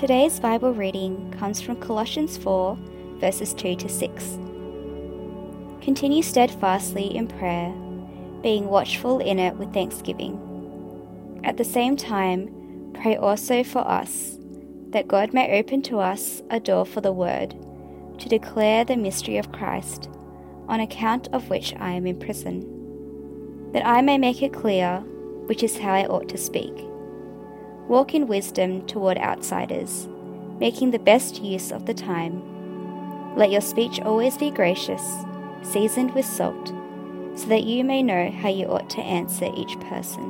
Today's Bible reading comes from Colossians 4, verses 2 to 6. Continue steadfastly in prayer, being watchful in it with thanksgiving. At the same time, pray also for us, that God may open to us a door for the word, to declare the mystery of Christ, on account of which I am in prison, that I may make it clear which is how I ought to speak. Walk in wisdom toward outsiders, making the best use of the time. Let your speech always be gracious, seasoned with salt, so that you may know how you ought to answer each person.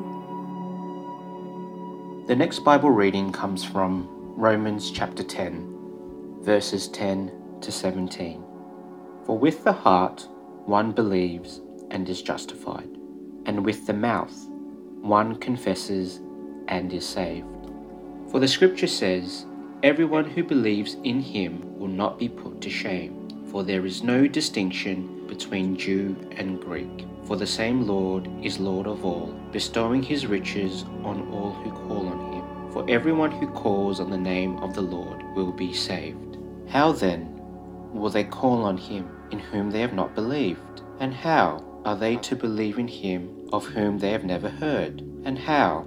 The next Bible reading comes from Romans chapter 10, verses 10 to 17. For with the heart one believes and is justified, and with the mouth one confesses and is saved. For the scripture says, Everyone who believes in him will not be put to shame, for there is no distinction between Jew and Greek. For the same Lord is Lord of all, bestowing his riches on all who call on him. For everyone who calls on the name of the Lord will be saved. How then will they call on him in whom they have not believed? And how are they to believe in him of whom they have never heard? And how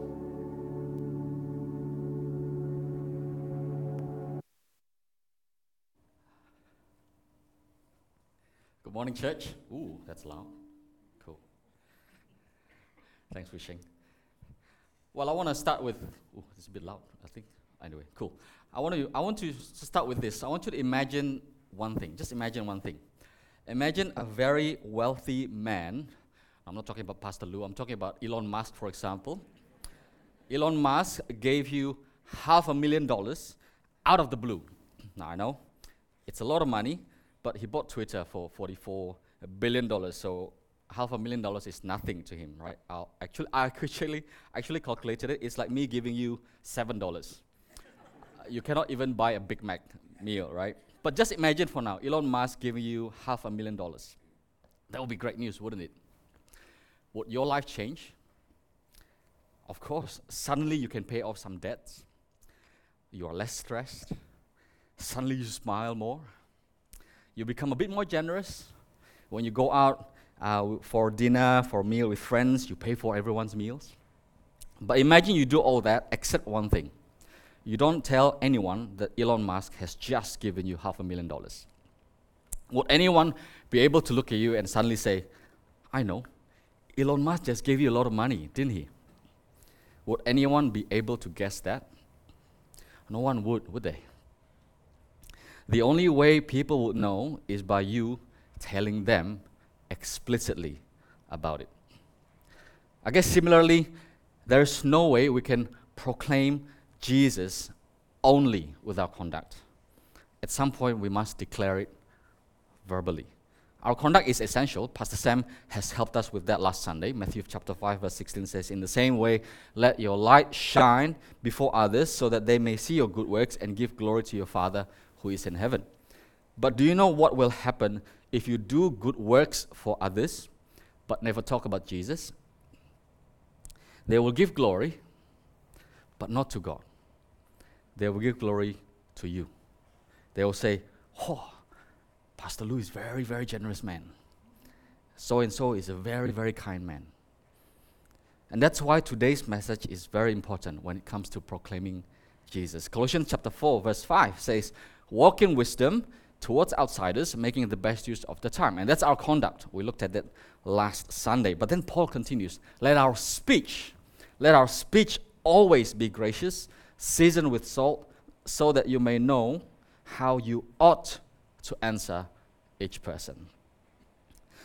Morning, church. Ooh, that's loud. Cool. Thanks, Wishing. Well, I want to start with. Ooh, it's a bit loud. I think. Anyway, cool. I want to. I want to start with this. I want you to imagine one thing. Just imagine one thing. Imagine a very wealthy man. I'm not talking about Pastor Lou. I'm talking about Elon Musk, for example. Elon Musk gave you half a million dollars out of the blue. Now I know it's a lot of money, but he bought Twitter for 44 billion dollars. So half a million dollars is nothing to him, right? I'll actually, I actually, actually calculated it. It's like me giving you seven dollars. you cannot even buy a Big Mac meal, right? But just imagine for now, Elon Musk giving you half a million dollars. That would be great news, wouldn't it? Would your life change? Of course. Suddenly you can pay off some debts. You are less stressed. Suddenly you smile more. You become a bit more generous. When you go out uh, for dinner, for meal with friends, you pay for everyone's meals. But imagine you do all that except one thing you don't tell anyone that Elon Musk has just given you half a million dollars. Would anyone be able to look at you and suddenly say, I know, Elon Musk just gave you a lot of money, didn't he? Would anyone be able to guess that? No one would, would they? The only way people would know is by you telling them explicitly about it. I guess similarly, there's no way we can proclaim Jesus only with our conduct. At some point, we must declare it verbally. Our conduct is essential. Pastor Sam has helped us with that last Sunday. Matthew chapter 5, verse 16 says, In the same way, let your light shine before others so that they may see your good works and give glory to your Father who is in heaven. But do you know what will happen if you do good works for others but never talk about Jesus? They will give glory, but not to God they will give glory to you. They will say, Oh, Pastor Lou is very, very generous man. So and so is a very, very kind man. And that's why today's message is very important when it comes to proclaiming Jesus. Colossians chapter 4, verse 5 says, Walk in wisdom towards outsiders, making the best use of the time. And that's our conduct. We looked at that last Sunday. But then Paul continues, Let our speech, let our speech always be gracious seasoned with salt, so that you may know how you ought to answer each person.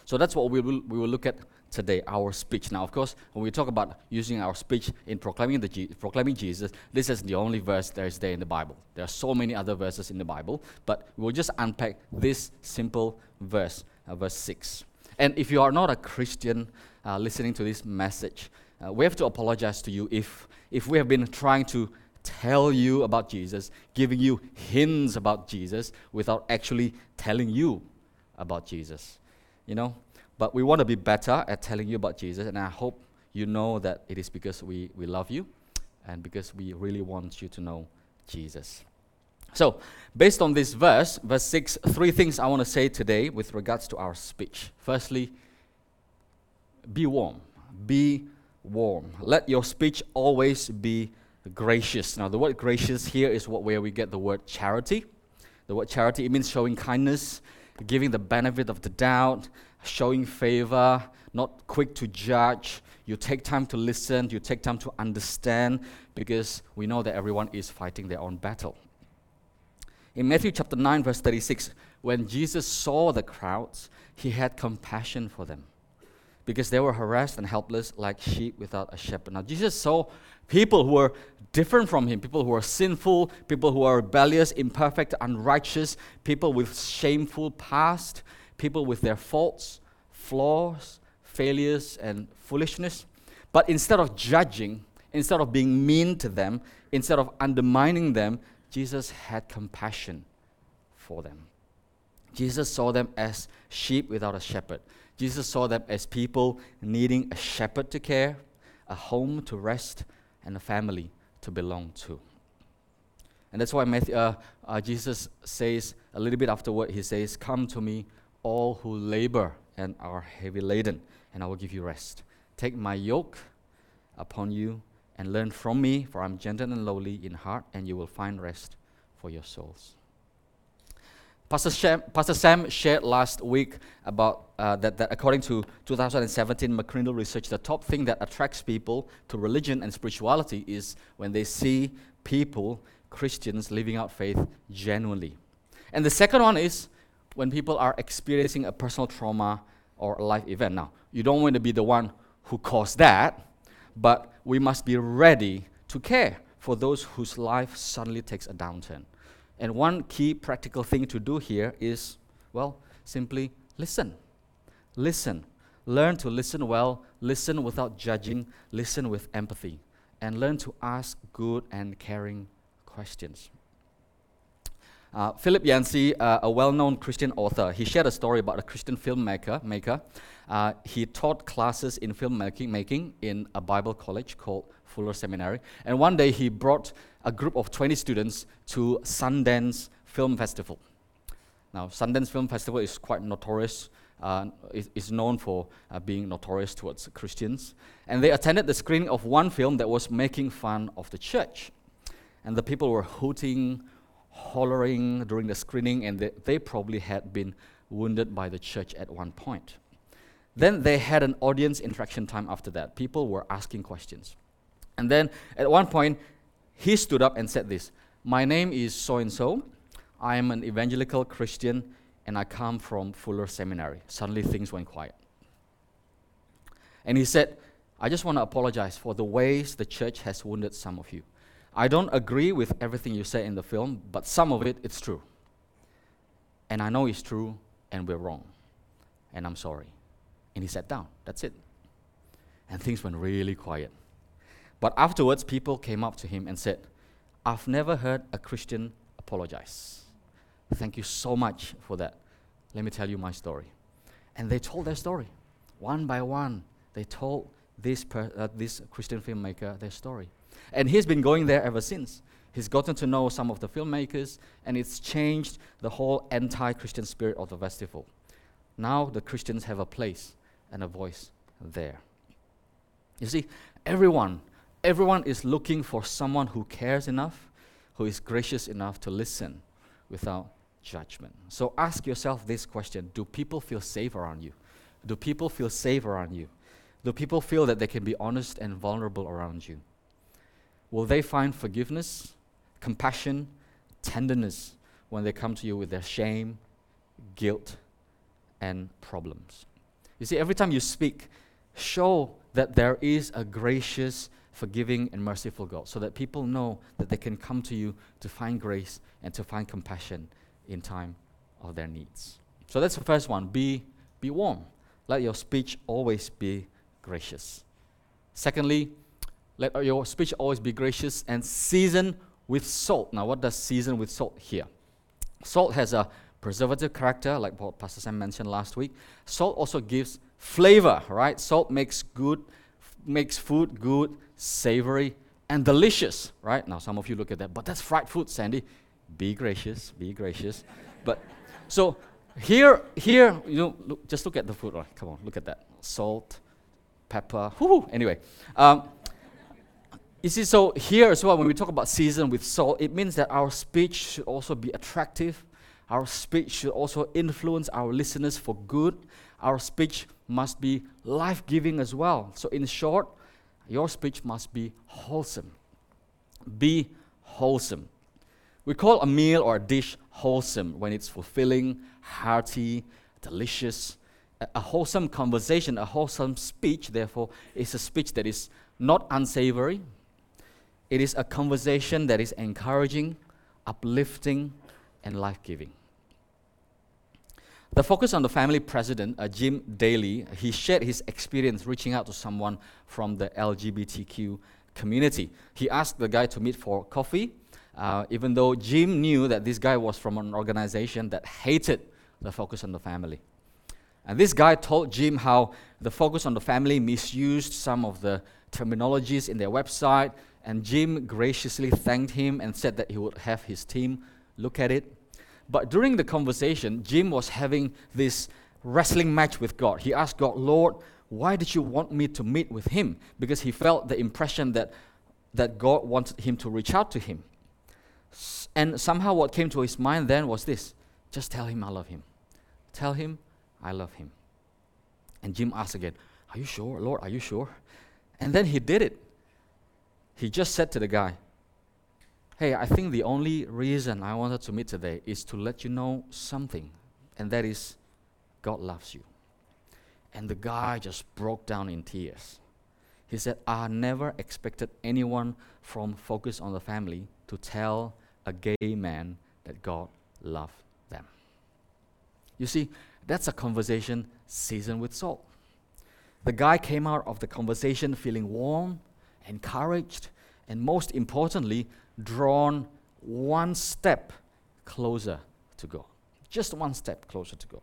So that's what we will, we will look at today, our speech. Now, of course, when we talk about using our speech in proclaiming, the Je- proclaiming Jesus, this is the only verse there is there in the Bible. There are so many other verses in the Bible, but we'll just unpack this simple verse, uh, verse 6. And if you are not a Christian uh, listening to this message, uh, we have to apologize to you if, if we have been trying to tell you about Jesus, giving you hints about Jesus without actually telling you about Jesus. You know, but we want to be better at telling you about Jesus, and I hope you know that it is because we, we love you and because we really want you to know Jesus. So, based on this verse, verse 6, three things I want to say today with regards to our speech. Firstly, be warm. Be warm. Let your speech always be gracious. Now, the word gracious here is what, where we get the word charity. The word charity, it means showing kindness, giving the benefit of the doubt, showing favor, not quick to judge. You take time to listen, you take time to understand, because we know that everyone is fighting their own battle. In Matthew chapter 9, verse 36, when Jesus saw the crowds, he had compassion for them because they were harassed and helpless like sheep without a shepherd. Now, Jesus saw people who were different from him, people who were sinful, people who are rebellious, imperfect, unrighteous, people with shameful past, people with their faults, flaws, failures, and foolishness. But instead of judging, instead of being mean to them, instead of undermining them, Jesus had compassion for them. Jesus saw them as sheep without a shepherd. Jesus saw them as people needing a shepherd to care, a home to rest, and a family to belong to. And that's why Matthew, uh, uh, Jesus says a little bit afterward, he says, Come to me, all who labor and are heavy laden, and I will give you rest. Take my yoke upon you and learn from me, for I'm gentle and lowly in heart, and you will find rest for your souls. Pastor Sam, Pastor Sam shared last week about uh, that, that according to 2017 McCrindle research, the top thing that attracts people to religion and spirituality is when they see people, Christians, living out faith genuinely. And the second one is when people are experiencing a personal trauma or a life event. Now, you don't want to be the one who caused that, but we must be ready to care for those whose life suddenly takes a downturn. And one key practical thing to do here is, well, simply listen. Listen. Learn to listen well, listen without judging, listen with empathy, and learn to ask good and caring questions. Uh, Philip Yancey, uh, a well-known Christian author, he shared a story about a Christian filmmaker. Maker. Uh, he taught classes in filmmaking making in a Bible college called Fuller Seminary. And one day he brought a group of 20 students to Sundance Film Festival. Now, Sundance Film Festival is quite notorious. Uh, is known for uh, being notorious towards Christians. And they attended the screening of one film that was making fun of the church. And the people were hooting, hollering during the screening, and they, they probably had been wounded by the church at one point. Then they had an audience interaction time after that. People were asking questions. And then at one point, he stood up and said this My name is so and so. I am an evangelical Christian and I come from Fuller Seminary. Suddenly things went quiet. And he said, I just want to apologize for the ways the church has wounded some of you. I don't agree with everything you say in the film, but some of it, it's true. And I know it's true, and we're wrong. And I'm sorry. And he sat down. That's it. And things went really quiet. But afterwards, people came up to him and said, I've never heard a Christian apologize. Thank you so much for that. Let me tell you my story. And they told their story. One by one, they told this, per, uh, this Christian filmmaker their story. And he's been going there ever since. He's gotten to know some of the filmmakers, and it's changed the whole anti Christian spirit of the festival. Now the Christians have a place and a voice there. You see, everyone, everyone is looking for someone who cares enough, who is gracious enough to listen without judgment. So ask yourself this question Do people feel safe around you? Do people feel safe around you? Do people feel that they can be honest and vulnerable around you? Will they find forgiveness, compassion, tenderness when they come to you with their shame, guilt, and problems? You see, every time you speak, show that there is a gracious, forgiving, and merciful God so that people know that they can come to you to find grace and to find compassion in time of their needs. So that's the first one be, be warm. Let your speech always be gracious. Secondly, let your speech always be gracious and seasoned with salt. Now, what does season with salt here? Salt has a preservative character, like what Pastor Sam mentioned last week. Salt also gives flavor, right? Salt makes good, makes food good, savory, and delicious, right? Now, some of you look at that, but that's fried food, Sandy. Be gracious, be gracious. but so here, here, you know, look, just look at the food. Right? Come on, look at that. Salt, pepper. Whoo, anyway. Um, you see, so here as well, when we talk about season with salt, it means that our speech should also be attractive. Our speech should also influence our listeners for good. Our speech must be life giving as well. So, in short, your speech must be wholesome. Be wholesome. We call a meal or a dish wholesome when it's fulfilling, hearty, delicious. A, a wholesome conversation, a wholesome speech, therefore, is a speech that is not unsavory, it is a conversation that is encouraging, uplifting, and life giving. The focus on the family president, uh, Jim Daly, he shared his experience reaching out to someone from the LGBTQ community. He asked the guy to meet for coffee, uh, even though Jim knew that this guy was from an organization that hated the focus on the family. And this guy told Jim how the focus on the family misused some of the terminologies in their website, and Jim graciously thanked him and said that he would have his team look at it. But during the conversation, Jim was having this wrestling match with God. He asked God, Lord, why did you want me to meet with him? Because he felt the impression that, that God wanted him to reach out to him. And somehow what came to his mind then was this just tell him I love him. Tell him I love him. And Jim asked again, Are you sure, Lord? Are you sure? And then he did it he just said to the guy, Hey, I think the only reason I wanted to meet today is to let you know something, and that is God loves you. And the guy just broke down in tears. He said, I never expected anyone from Focus on the Family to tell a gay man that God loved them. You see, that's a conversation seasoned with salt. The guy came out of the conversation feeling warm encouraged, and most importantly, drawn one step closer to God. Just one step closer to God.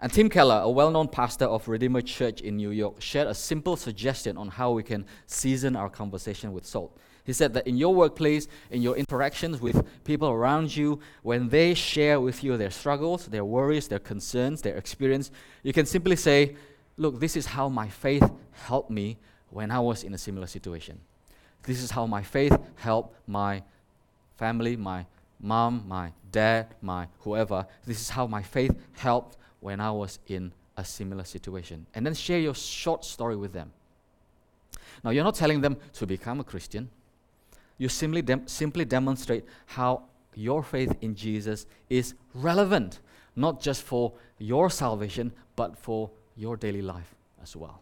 And Tim Keller, a well known pastor of Redeemer Church in New York, shared a simple suggestion on how we can season our conversation with salt. He said that in your workplace, in your interactions with people around you, when they share with you their struggles, their worries, their concerns, their experience, you can simply say, Look, this is how my faith helped me when I was in a similar situation. This is how my faith helped my family, my mom, my dad, my whoever. This is how my faith helped when I was in a similar situation. And then share your short story with them. Now, you're not telling them to become a Christian. You simply, dem- simply demonstrate how your faith in Jesus is relevant, not just for your salvation, but for your daily life as well.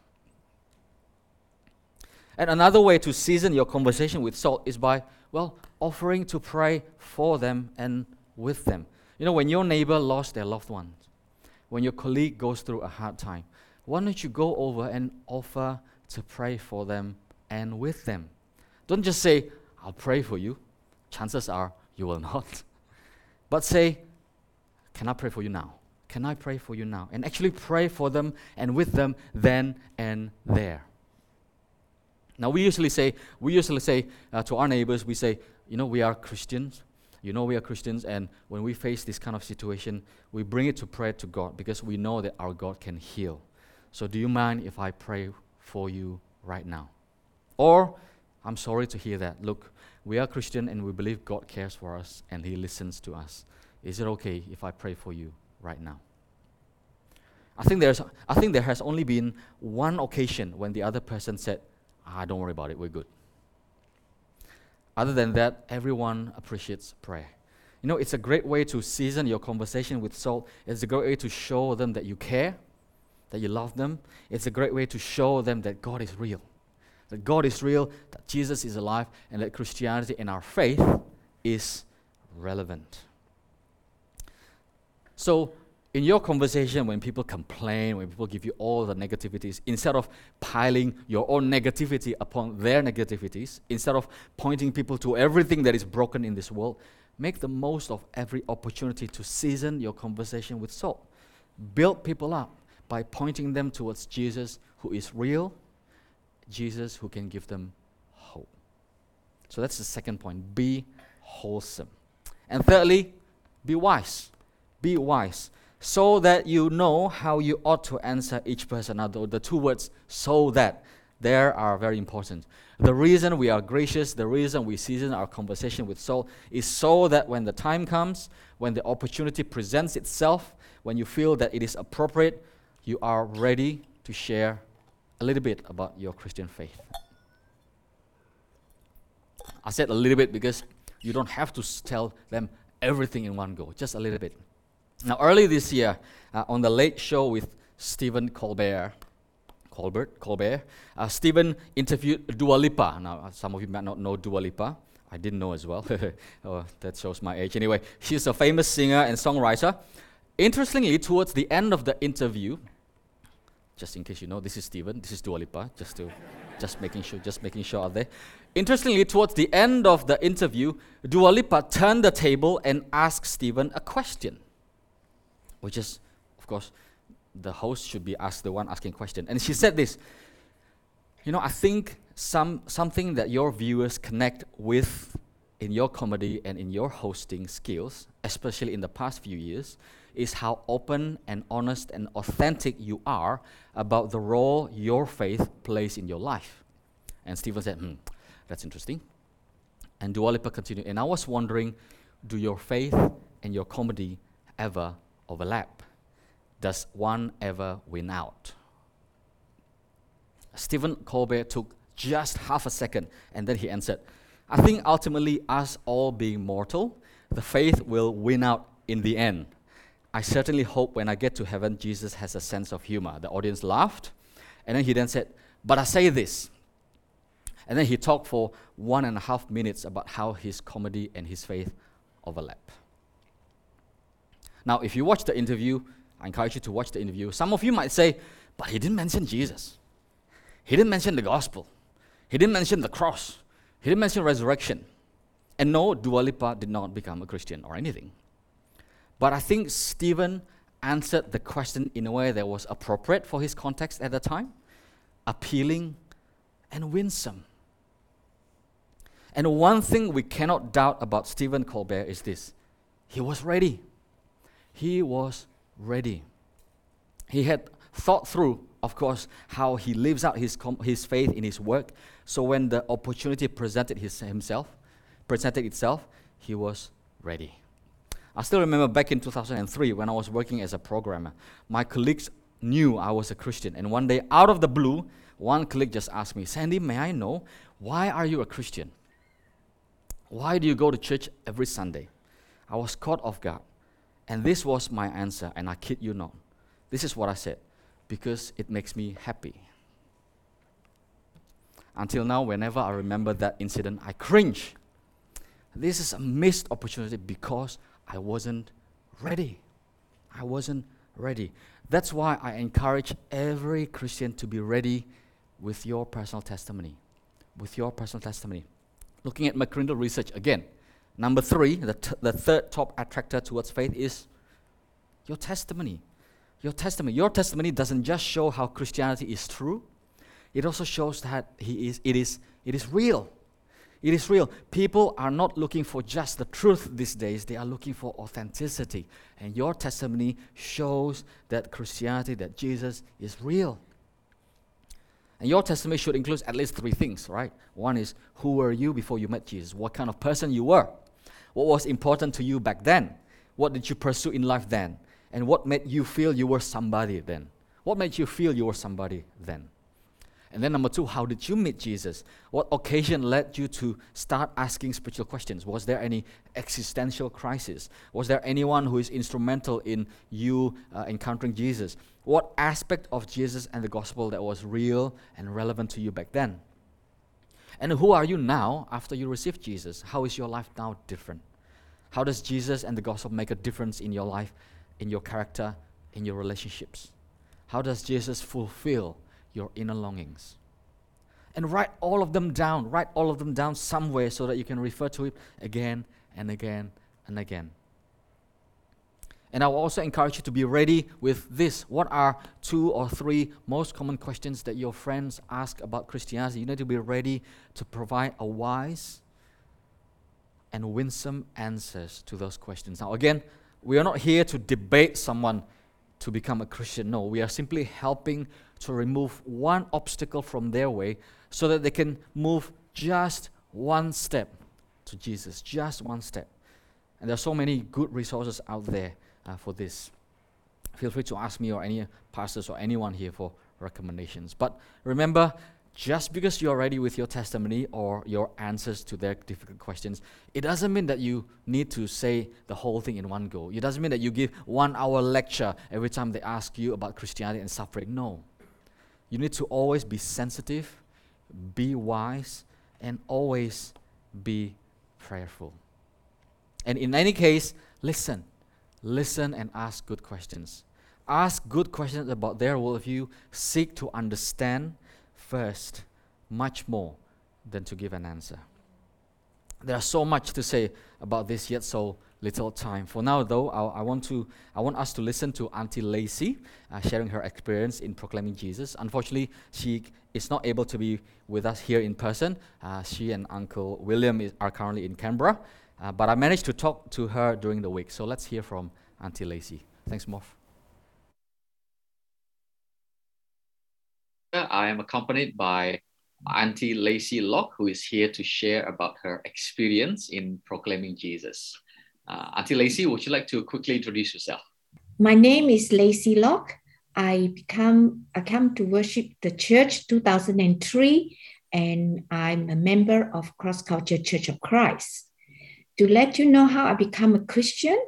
And another way to season your conversation with salt is by, well, offering to pray for them and with them. You know, when your neighbor lost their loved ones, when your colleague goes through a hard time, why don't you go over and offer to pray for them and with them? Don't just say, I'll pray for you. Chances are you will not. But say, Can I pray for you now? Can I pray for you now? And actually pray for them and with them then and there. Now, we usually say, we usually say uh, to our neighbors, we say, you know, we are Christians. You know, we are Christians, and when we face this kind of situation, we bring it to prayer to God because we know that our God can heal. So, do you mind if I pray for you right now? Or, I'm sorry to hear that. Look, we are Christian and we believe God cares for us and He listens to us. Is it okay if I pray for you right now? I think, there's, I think there has only been one occasion when the other person said, Ah, don't worry about it, we're good. Other than that, everyone appreciates prayer. You know, it's a great way to season your conversation with salt. It's a great way to show them that you care. that you love them. It's a great way to show them that God is real. That God is real, that Jesus is alive, and that Christianity and our faith is relevant. So, in your conversation, when people complain, when people give you all the negativities, instead of piling your own negativity upon their negativities, instead of pointing people to everything that is broken in this world, make the most of every opportunity to season your conversation with salt. Build people up by pointing them towards Jesus, who is real, Jesus, who can give them hope. So that's the second point be wholesome. And thirdly, be wise. Be wise so that you know how you ought to answer each person. Now, the, two words, so that, there are very important. The reason we are gracious, the reason we season our conversation with Saul is so that when the time comes, when the opportunity presents itself, when you feel that it is appropriate, you are ready to share a little bit about your Christian faith. I said a little bit because you don't have to tell them everything in one go, just a little bit. Now, early this year, uh, on the late show with Stephen Colbert, Colbert, Colbert, uh, Stephen interviewed Dua Lipa. Now, uh, some of you might not know Dua Lipa. I didn't know as well. oh, that shows my age. Anyway, she's a famous singer and songwriter. Interestingly, towards the end of the interview, just in case you know, this is Stephen, this is Dua Lipa, just to, just making sure, just making sure out there. Interestingly, towards the end of the interview, Dua Lipa turned the table and asked Stephen a question which is, of course, the host should be asked the one asking question. And she said this, you know, I think some something that your viewers connect with in your comedy and in your hosting skills, especially in the past few years, is how open and honest and authentic you are about the role your faith plays in your life. And Stephen said, hmm, that's interesting. And Dua Lipa continued, and I was wondering, do your faith and your comedy ever overlap? Does one ever win out? Stephen Colbert took just half a second and then he answered, I think ultimately, us all being mortal, the faith will win out in the end. I certainly hope when I get to heaven, Jesus has a sense of humor. The audience laughed, and then he then said, But I say this. And then he talked for one and a half minutes about how his comedy and his faith overlap. Now, if you watch the interview, I encourage you to watch the interview. Some of you might say, but he didn't mention Jesus. He didn't mention the gospel. He didn't mention the cross. He didn't mention resurrection. And no, Dua Lipa did not become a Christian or anything. But I think Stephen answered the question in a way that was appropriate for his context at the time, appealing and winsome. And one thing we cannot doubt about Stephen Colbert is this he was ready he was ready. He had thought through, of course, how he lives out his, com- his faith in his work. So when the opportunity presented his, himself, presented itself, he was ready. I still remember back in 2003 when I was working as a programmer, my colleagues knew I was a Christian. And one day, out of the blue, one colleague just asked me, Sandy, may I know why are you a Christian? Why do you go to church every Sunday? I was caught off guard. And this was my answer, and I kid you not. This is what I said because it makes me happy. Until now, whenever I remember that incident, I cringe. This is a missed opportunity because I wasn't ready. I wasn't ready. That's why I encourage every Christian to be ready with your personal testimony. With your personal testimony. Looking at McCrindle research again, Number three, the, t- the third top attractor towards faith is your testimony. Your testimony. Your testimony doesn't just show how Christianity is true, it also shows that he is, it, is, it is real. It is real. People are not looking for just the truth these days, they are looking for authenticity. And your testimony shows that Christianity, that Jesus is real. And your testimony should include at least three things, right? One is who were you before you met Jesus? What kind of person you were? What was important to you back then? What did you pursue in life then? And what made you feel you were somebody then? What made you feel you were somebody then? And then number two, how did you meet Jesus? What occasion led you to start asking spiritual questions? Was there any existential crisis? Was there anyone who is instrumental in you uh, encountering Jesus? What aspect of Jesus and the gospel that was real and relevant to you back then? And who are you now after you received Jesus? How is your life now different? How does Jesus and the gospel make a difference in your life, in your character, in your relationships? How does Jesus fulfill your inner longings? And write all of them down. Write all of them down somewhere so that you can refer to it again and again and again. And I will also encourage you to be ready with this. What are two or three most common questions that your friends ask about Christianity? You need to be ready to provide a wise and winsome answers to those questions. Now, again, we are not here to debate someone to become a Christian. No, we are simply helping to remove one obstacle from their way so that they can move just one step to Jesus, just one step. And there are so many good resources out there uh, for this. Feel free to ask me or any pastors or anyone here for recommendations. But remember, just because you're ready with your testimony or your answers to their difficult questions, it doesn't mean that you need to say the whole thing in one go. It doesn't mean that you give one hour lecture every time they ask you about Christianity and suffering. No. You need to always be sensitive, be wise, and always be prayerful. And in any case, listen. Listen and ask good questions. Ask good questions about their worldview. Seek to understand first much more than to give an answer. There are so much to say about this, yet so little time. For now, though, I, I want to I want us to listen to Auntie Lacey uh, sharing her experience in proclaiming Jesus. Unfortunately, she is not able to be with us here in person. Uh, she and Uncle William is, are currently in Canberra, uh, but I managed to talk to her during the week. So let's hear from Auntie Lacey. Thanks, Morph. I am accompanied by Auntie Lacey Locke, who is here to share about her experience in proclaiming Jesus. Uh, Auntie Lacey, would you like to quickly introduce yourself? My name is Lacey Locke. I become I come to worship the church 2003, and I'm a member of Cross Culture Church of Christ. To let you know how I become a Christian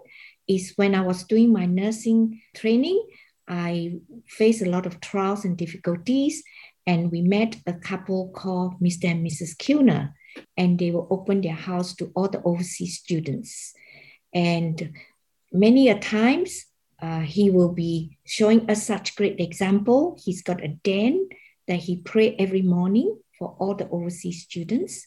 is when I was doing my nursing training. I faced a lot of trials and difficulties, and we met a couple called Mr. and Mrs. Kilner, and they will open their house to all the overseas students. And many a times, uh, he will be showing us such great example. He's got a den that he pray every morning for all the overseas students.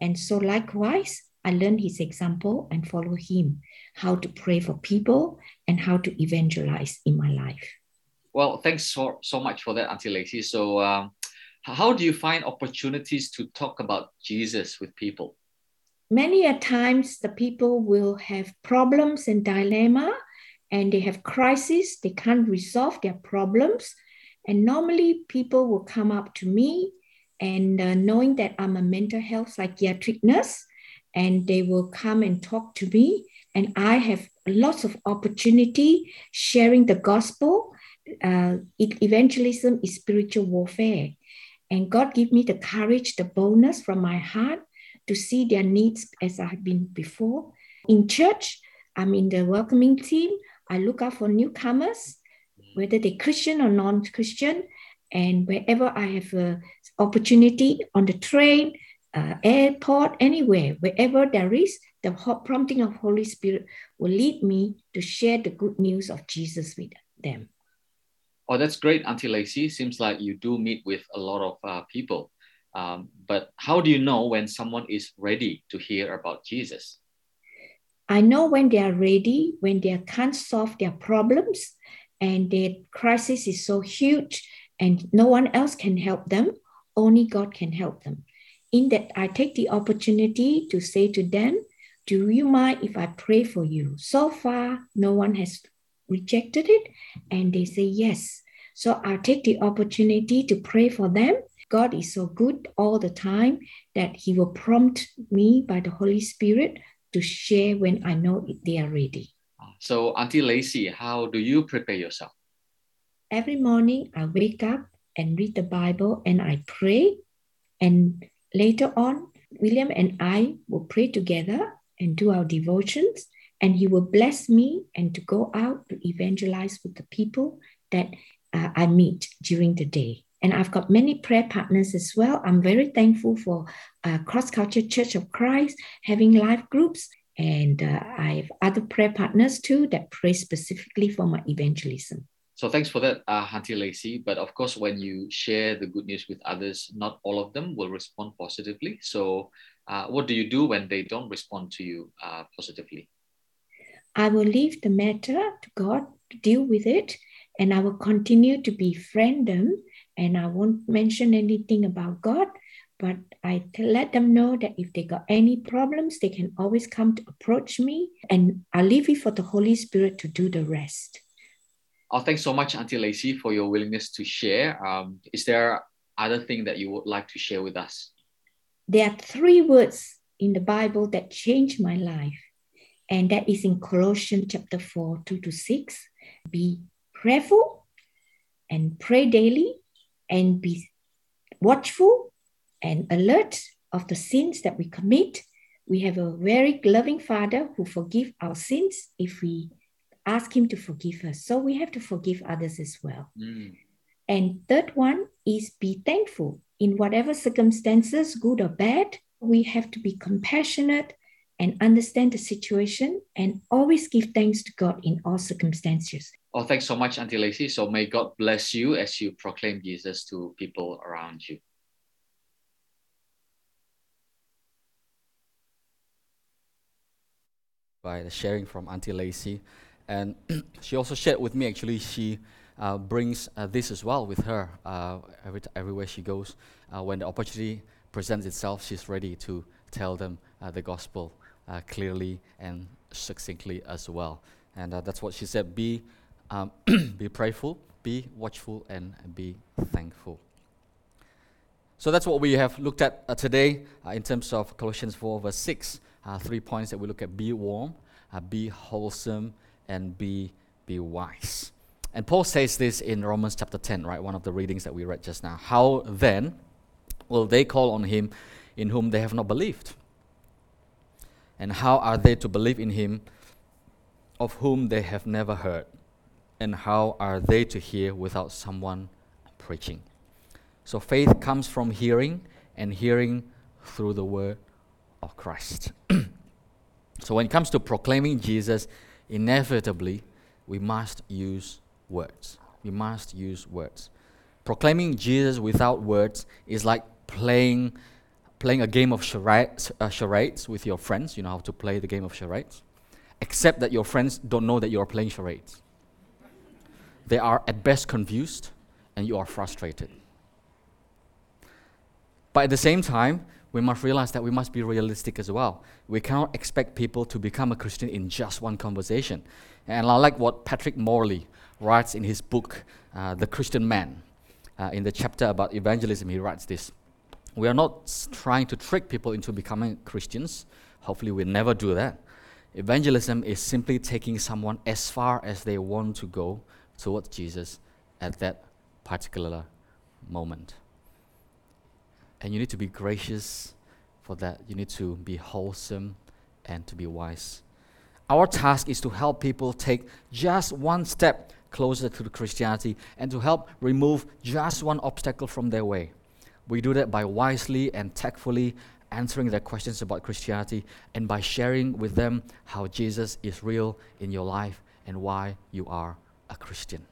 And so likewise, I learned his example and follow him, how to pray for people and how to evangelize in my life. Well, thanks so, so much for that, Auntie Lacey. So, um, how do you find opportunities to talk about Jesus with people? Many a times, the people will have problems and dilemma, and they have crisis. They can't resolve their problems, and normally people will come up to me, and uh, knowing that I'm a mental health psychiatric nurse, and they will come and talk to me, and I have lots of opportunity sharing the gospel uh, evangelism is spiritual warfare. And God give me the courage, the boldness from my heart to see their needs as I have been before. In church, I'm in the welcoming team. I look out for newcomers, whether they're Christian or non-Christian. And wherever I have an opportunity on the train, uh, airport, anywhere, wherever there is, the prompting of Holy Spirit will lead me to share the good news of Jesus with them. Oh, that's great, Auntie Lacey. Seems like you do meet with a lot of uh, people. Um, but how do you know when someone is ready to hear about Jesus? I know when they are ready, when they can't solve their problems and their crisis is so huge and no one else can help them, only God can help them. In that, I take the opportunity to say to them, Do you mind if I pray for you? So far, no one has rejected it? And they say yes. So I take the opportunity to pray for them. God is so good all the time that He will prompt me by the Holy Spirit to share when I know they are ready. So, Auntie Lacey, how do you prepare yourself? Every morning I wake up and read the Bible and I pray. And later on, William and I will pray together and do our devotions. And he will bless me and to go out to evangelize with the people that uh, I meet during the day. And I've got many prayer partners as well. I'm very thankful for uh, Cross Culture Church of Christ having life groups. And uh, I have other prayer partners too that pray specifically for my evangelism. So thanks for that, uh, Auntie Lacey. But of course, when you share the good news with others, not all of them will respond positively. So uh, what do you do when they don't respond to you uh, positively? I will leave the matter to God to deal with it, and I will continue to befriend them. And I won't mention anything about God, but I let them know that if they got any problems, they can always come to approach me, and I'll leave it for the Holy Spirit to do the rest. Oh, thanks so much, Auntie Lacey, for your willingness to share. Um, is there other thing that you would like to share with us? There are three words in the Bible that changed my life, and that is in Colossians chapter 4, 2 to 6. Be prayerful and pray daily and be watchful and alert of the sins that we commit. We have a very loving Father who forgive our sins if we ask him to forgive us. So we have to forgive others as well. Mm. And third one is be thankful in whatever circumstances, good or bad. We have to be compassionate and understand the situation and always give thanks to God in all circumstances. Oh, thanks so much, Auntie Lacey. So may God bless you as you proclaim Jesus to people around you. By the sharing from Auntie Lacey. And she also shared with me actually, she uh, brings uh, this as well with her uh, every t- everywhere she goes. Uh, when the opportunity presents itself, she's ready to tell them uh, the gospel uh, clearly and succinctly as well. And that's what she said be, um, be prayerful, be watchful, and be thankful. So that's what we have looked at today in terms of Colossians 4, verse 6. three points that we look at be warm, be wholesome, and be, be wise. And Paul says this in Romans chapter 10, right? One of the readings that we read just now. How then will they call on him in whom they have not believed? And how are they to believe in him of whom they have never heard? And how are they to hear without someone preaching? So faith comes from hearing, and hearing through the word of Christ. so when it comes to proclaiming Jesus, inevitably we must use words. We must use words. Proclaiming Jesus without words is like playing, playing a game of charades, uh, charades with your friends. You know how to play the game of charades? Except that your friends don't know that you are playing charades. They are at best confused and you are frustrated. But at the same time, we must realize that we must be realistic as well. We cannot expect people to become a Christian in just one conversation. And I like what Patrick Morley writes in his book, uh, The Christian Man. Uh, in the chapter about evangelism, he writes this We are not trying to trick people into becoming Christians. Hopefully, we'll never do that. Evangelism is simply taking someone as far as they want to go towards Jesus at that particular moment. And you need to be gracious for that. You need to be wholesome and to be wise. Our task is to help people take just one step closer to Christianity and to help remove just one obstacle from their way. We do that by wisely and tactfully answering their questions about Christianity and by sharing with them how Jesus is real in your life and why you are a Christian.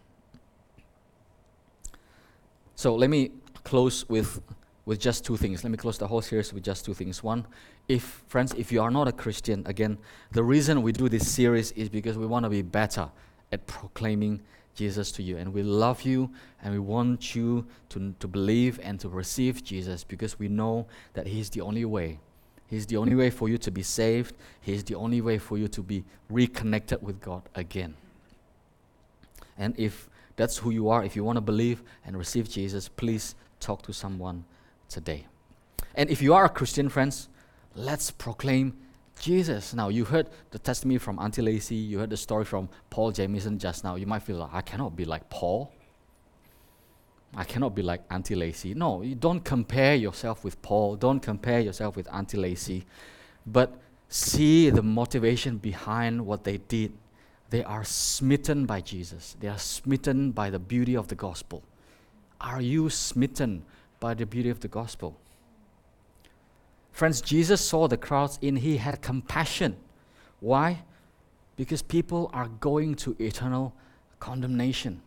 So let me close with with just two things. Let me close the whole series with just two things. One, if, friends, if you are not a Christian, again, the reason we do this series is because we want to be better at proclaiming Jesus to you. And we love you and we want you to, to believe and to receive Jesus because we know that He's the only way. He's the only way for you to be saved, He's the only way for you to be reconnected with God again. And if that's who you are, if you want to believe and receive Jesus, please talk to someone today. And if you are a Christian, friends, let's proclaim Jesus. Now, you heard the testimony from Auntie Lacey, you heard the story from Paul Jamison just now. You might feel like, I cannot be like Paul. I cannot be like Auntie Lacey. No, you don't compare yourself with Paul. Don't compare yourself with Auntie Lacey. But see the motivation behind what they did. They are smitten by Jesus, they are smitten by the beauty of the gospel. Are you smitten by the beauty of the gospel? Friends, Jesus saw the crowds and he had compassion. Why? Because people are going to eternal condemnation.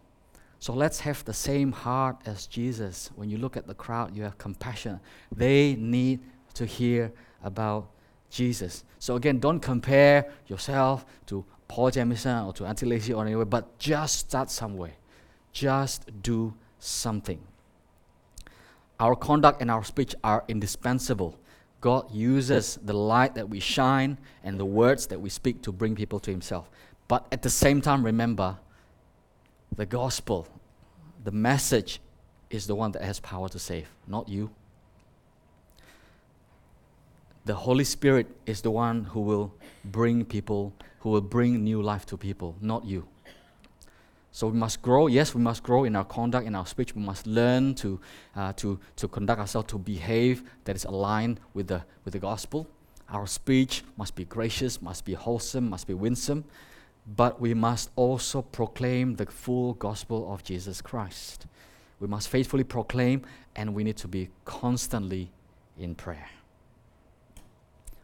So let's have the same heart as Jesus. When you look at the crowd, you have compassion. They need to hear about Jesus. So again, don't compare yourself to Paul Jamison or to Lacey or anywhere, but just start somewhere. Just do something. Our conduct and our speech are indispensable. God uses the light that we shine and the words that we speak to bring people to Himself. But at the same time, remember the gospel, the message is the one that has power to save, not you. The Holy Spirit is the one who will bring people, who will bring new life to people, not you. So we must grow. Yes, we must grow in our conduct, in our speech. We must learn to, uh, to, to conduct ourselves, to behave that is aligned with the, with the gospel. Our speech must be gracious, must be wholesome, must be winsome. But we must also proclaim the full gospel of Jesus Christ. We must faithfully proclaim, and we need to be constantly in prayer.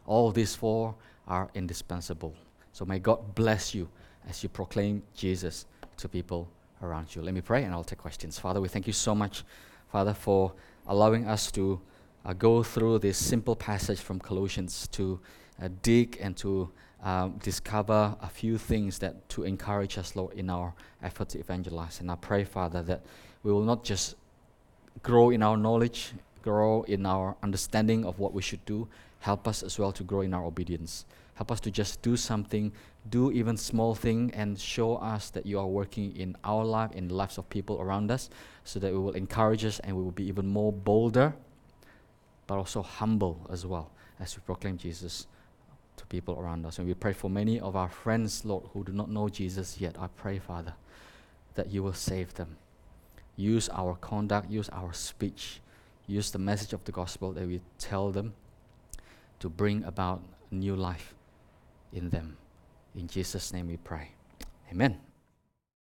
All these four are indispensable. So may God bless you as you proclaim Jesus to people around you. Let me pray and I'll take questions. Father, we thank you so much, Father, for allowing us to uh, go through this simple passage from Colossians to uh, dig and to um, discover a few things that to encourage us, Lord, in our effort to evangelize. And I pray, Father, that we will not just grow in our knowledge, grow in our understanding of what we should do. Help us as well to grow in our obedience. Help us to just do something, do even small thing, and show us that you are working in our life, in the lives of people around us, so that we will encourage us and we will be even more bolder, but also humble as well as we proclaim Jesus to people around us. And we pray for many of our friends, Lord, who do not know Jesus yet. I pray, Father, that you will save them. Use our conduct, use our speech, use the message of the gospel that we tell them to bring about new life in them. In Jesus' name we pray. Amen.